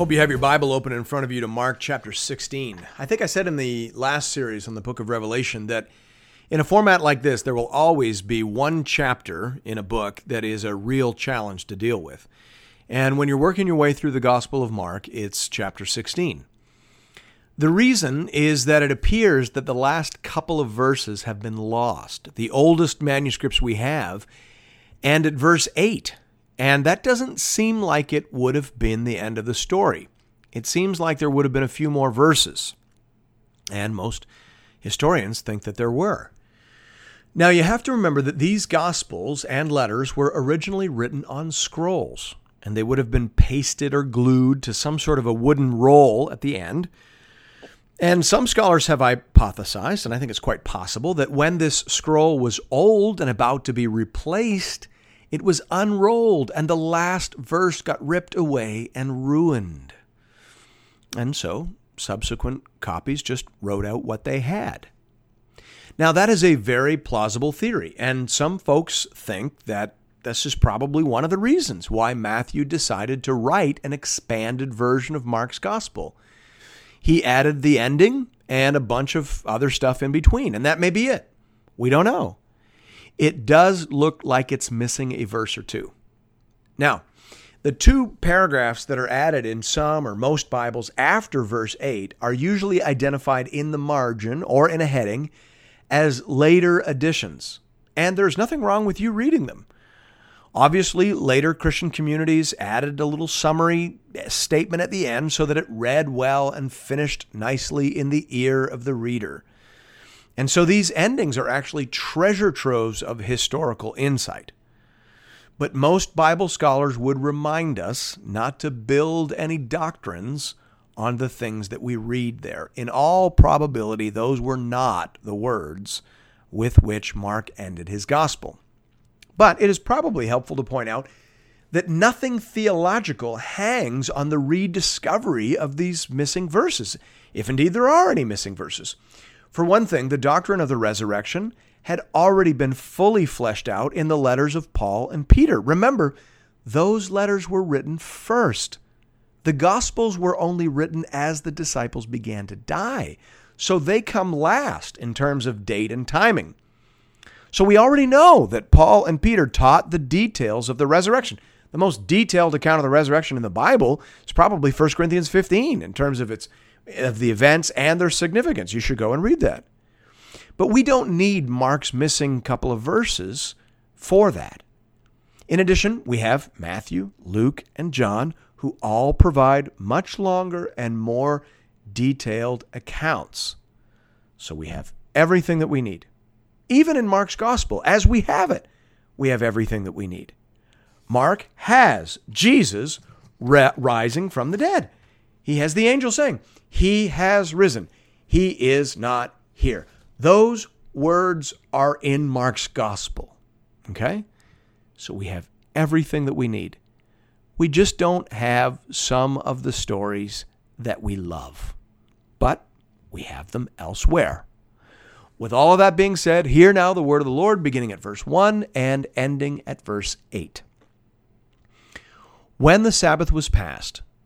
Hope you have your Bible open in front of you to Mark chapter 16. I think I said in the last series on the book of Revelation that in a format like this, there will always be one chapter in a book that is a real challenge to deal with. And when you're working your way through the Gospel of Mark, it's chapter 16. The reason is that it appears that the last couple of verses have been lost, the oldest manuscripts we have, and at verse 8 and that doesn't seem like it would have been the end of the story. It seems like there would have been a few more verses. And most historians think that there were. Now, you have to remember that these Gospels and letters were originally written on scrolls, and they would have been pasted or glued to some sort of a wooden roll at the end. And some scholars have hypothesized, and I think it's quite possible, that when this scroll was old and about to be replaced, it was unrolled, and the last verse got ripped away and ruined. And so subsequent copies just wrote out what they had. Now, that is a very plausible theory, and some folks think that this is probably one of the reasons why Matthew decided to write an expanded version of Mark's gospel. He added the ending and a bunch of other stuff in between, and that may be it. We don't know it does look like it's missing a verse or two. Now, the two paragraphs that are added in some or most Bibles after verse 8 are usually identified in the margin or in a heading as later additions, and there's nothing wrong with you reading them. Obviously, later Christian communities added a little summary eh, statement at the end so that it read well and finished nicely in the ear of the reader. And so these endings are actually treasure troves of historical insight. But most Bible scholars would remind us not to build any doctrines on the things that we read there. In all probability, those were not the words with which Mark ended his gospel. But it is probably helpful to point out that nothing theological hangs on the rediscovery of these missing verses, if indeed there are any missing verses. For one thing, the doctrine of the resurrection had already been fully fleshed out in the letters of Paul and Peter. Remember, those letters were written first. The Gospels were only written as the disciples began to die, so they come last in terms of date and timing. So we already know that Paul and Peter taught the details of the resurrection. The most detailed account of the resurrection in the Bible is probably 1 Corinthians 15 in terms of its of the events and their significance. You should go and read that. But we don't need Mark's missing couple of verses for that. In addition, we have Matthew, Luke, and John, who all provide much longer and more detailed accounts. So we have everything that we need. Even in Mark's gospel, as we have it, we have everything that we need. Mark has Jesus rising from the dead. He has the angel saying, he has risen. He is not here. Those words are in Mark's gospel. Okay? So we have everything that we need. We just don't have some of the stories that we love, but we have them elsewhere. With all of that being said, hear now the word of the Lord, beginning at verse 1 and ending at verse 8. When the Sabbath was past,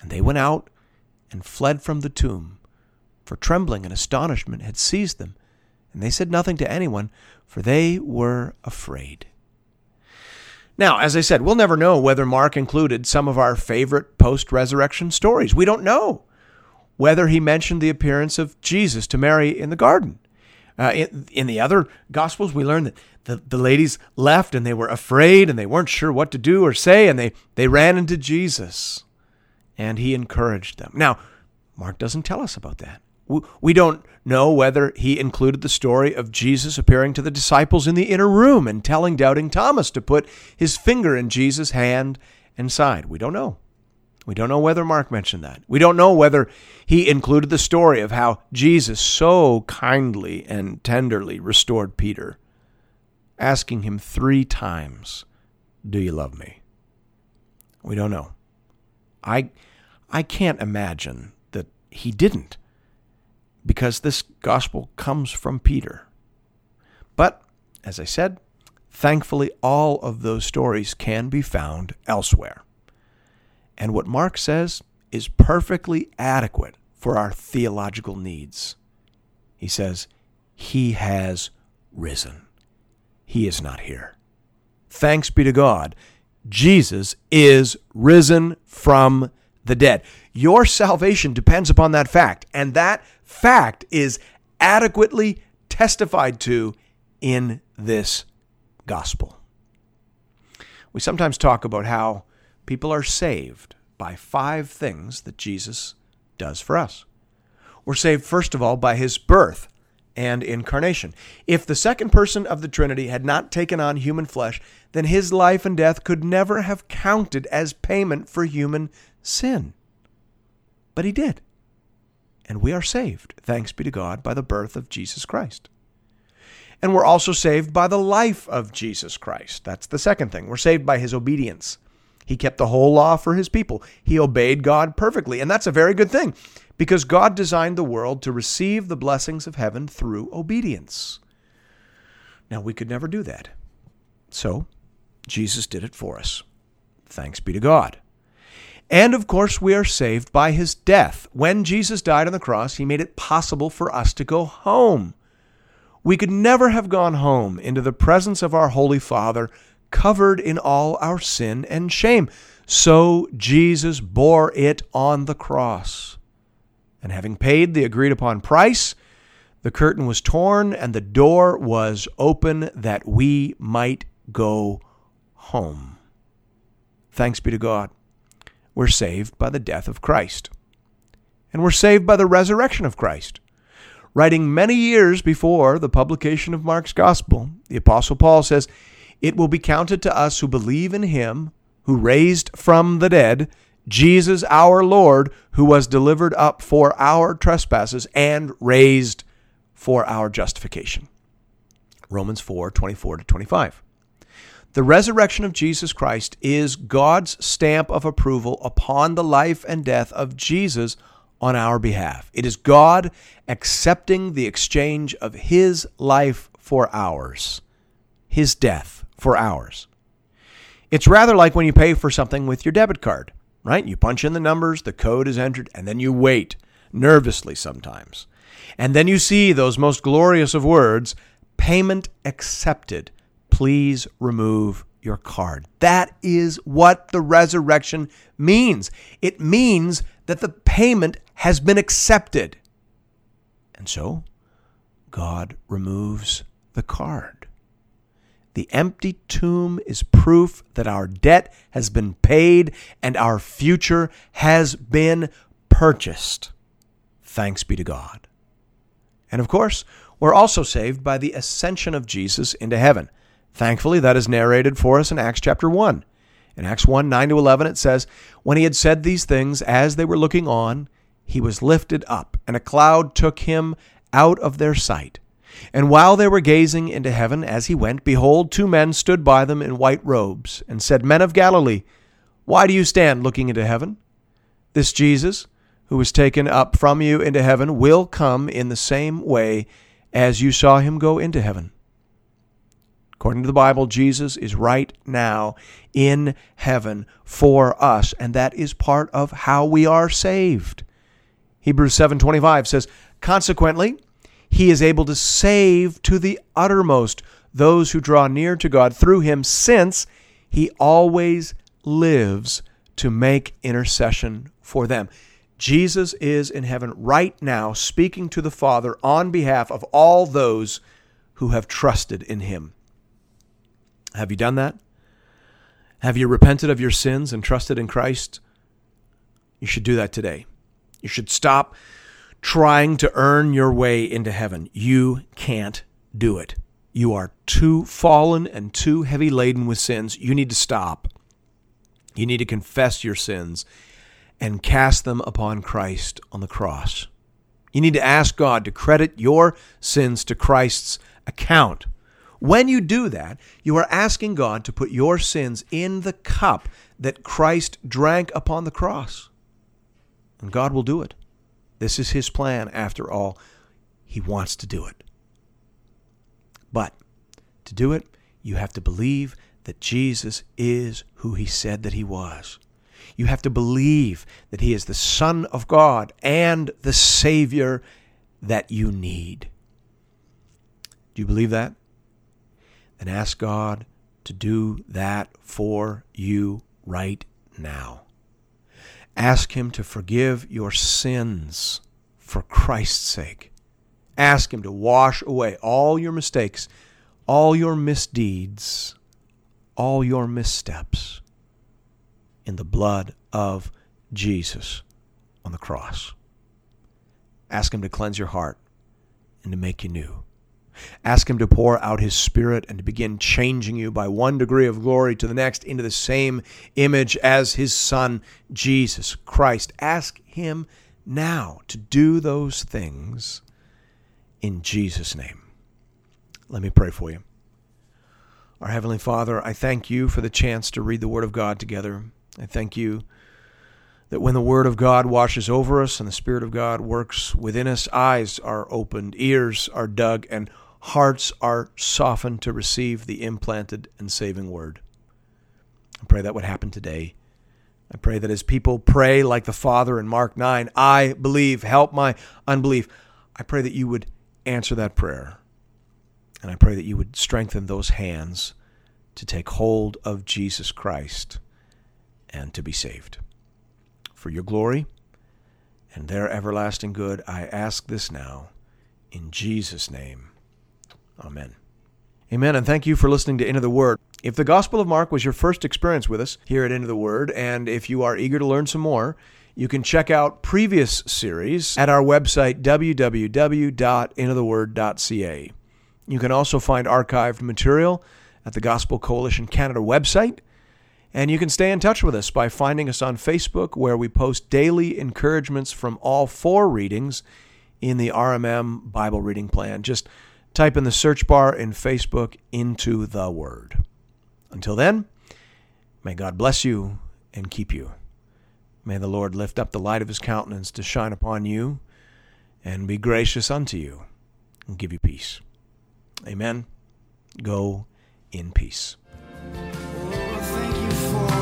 And they went out and fled from the tomb, for trembling and astonishment had seized them. And they said nothing to anyone, for they were afraid. Now, as I said, we'll never know whether Mark included some of our favorite post resurrection stories. We don't know. whether he mentioned the appearance of Jesus to Mary in the garden. Uh, in, in, the other Gospels, we learn that the, the ladies left and they were afraid and they weren't sure what to do or say, and they, they ran into Jesus and he encouraged them. Now, Mark doesn't tell us about that. We don't know whether he included the story of Jesus appearing to the disciples in the inner room and telling doubting Thomas to put his finger in Jesus' hand and side. We don't know. We don't know whether Mark mentioned that. We don't know whether he included the story of how Jesus so kindly and tenderly restored Peter, asking him three times, Do you love me? We don't know. I, I can't imagine that he didn't, because this gospel comes from Peter. But, as I said, thankfully all of those stories can be found elsewhere. And what Mark says is perfectly adequate for our theological needs. He says, He has risen. He is not here. Thanks be to God, Jesus is risen from the dead. Your salvation depends upon that fact, and that fact is adequately testified to in this gospel. We sometimes talk about how people are saved by five things that Jesus does for us. We're saved, first of all, by his birth and incarnation. If the second person of the Trinity had not taken on human flesh, then his life and death could never have counted as payment for human sin. But he did. And we are saved, thanks be to God, by the birth of Jesus Christ. And we're also saved by the life of Jesus Christ. That's the second thing. We're saved by his obedience. He kept the whole law for his people. He obeyed God perfectly. And that's a very good thing because God designed the world to receive the blessings of heaven through obedience. Now, we could never do that. So, Jesus did it for us. Thanks be to God. And of course, we are saved by his death. When Jesus died on the cross, he made it possible for us to go home. We could never have gone home into the presence of our Holy Father covered in all our sin and shame. So Jesus bore it on the cross. And having paid the agreed upon price, the curtain was torn and the door was open that we might go home. Thanks be to God. We're saved by the death of Christ. And we're saved by the resurrection of Christ. Writing many years before the publication of Mark's Gospel, the Apostle Paul says, it will be counted to us who believe in him who raised from the dead Jesus our Lord, who was delivered up for our trespasses and raised for our justification. Romans 4 24 to 25. The resurrection of Jesus Christ is God's stamp of approval upon the life and death of Jesus on our behalf. It is God accepting the exchange of his life for ours, his death for ours. It's rather like when you pay for something with your debit card, right? You punch in the numbers, the code is entered, and then you wait, nervously sometimes. And then you see those most glorious of words payment accepted. Please remove your card. That is what the resurrection means. It means that the payment has been accepted. And so, God removes the card. The empty tomb is proof that our debt has been paid and our future has been purchased. Thanks be to God. And of course, we're also saved by the ascension of Jesus into heaven. Thankfully, that is narrated for us in Acts chapter 1. In Acts 1 9 to 11, it says, When he had said these things, as they were looking on, he was lifted up, and a cloud took him out of their sight. And while they were gazing into heaven as he went, behold, two men stood by them in white robes, and said, Men of Galilee, why do you stand looking into heaven? This Jesus, who was taken up from you into heaven, will come in the same way as you saw him go into heaven. According to the Bible, Jesus is right now in heaven for us, and that is part of how we are saved. Hebrews 7:25 says, "Consequently, he is able to save to the uttermost those who draw near to God through him, since he always lives to make intercession for them. Jesus is in heaven right now, speaking to the Father on behalf of all those who have trusted in him. Have you done that? Have you repented of your sins and trusted in Christ? You should do that today. You should stop trying to earn your way into heaven. You can't do it. You are too fallen and too heavy laden with sins. You need to stop. You need to confess your sins and cast them upon Christ on the cross. You need to ask God to credit your sins to Christ's account. When you do that, you are asking God to put your sins in the cup that Christ drank upon the cross. And God will do it. This is His plan, after all. He wants to do it. But to do it, you have to believe that Jesus is who He said that He was. You have to believe that He is the Son of God and the Savior that you need. Do you believe that? Then ask God to do that for you right now. Ask Him to forgive your sins for Christ's sake. Ask Him to wash away all your mistakes, all your misdeeds, all your missteps in the blood of Jesus on the cross. Ask Him to cleanse your heart and to make you new. Ask Him to pour out His Spirit and to begin changing you by one degree of glory to the next into the same image as His Son, Jesus Christ. Ask Him now to do those things in Jesus' name. Let me pray for you. Our Heavenly Father, I thank you for the chance to read the Word of God together. I thank you that when the Word of God washes over us and the Spirit of God works within us, eyes are opened, ears are dug, and hearts are softened to receive the implanted and saving Word. I pray that would happen today. I pray that as people pray like the Father in Mark 9, I believe, help my unbelief, I pray that you would answer that prayer. And I pray that you would strengthen those hands to take hold of Jesus Christ and to be saved for your glory and their everlasting good. I ask this now in Jesus' name. Amen. Amen. And thank you for listening to Into the Word. If the Gospel of Mark was your first experience with us here at Into the Word, and if you are eager to learn some more, you can check out previous series at our website, www.intotheword.ca. You can also find archived material at the Gospel Coalition Canada website and you can stay in touch with us by finding us on Facebook, where we post daily encouragements from all four readings in the RMM Bible reading plan. Just type in the search bar in Facebook into the Word. Until then, may God bless you and keep you. May the Lord lift up the light of his countenance to shine upon you and be gracious unto you and give you peace. Amen. Go in peace before.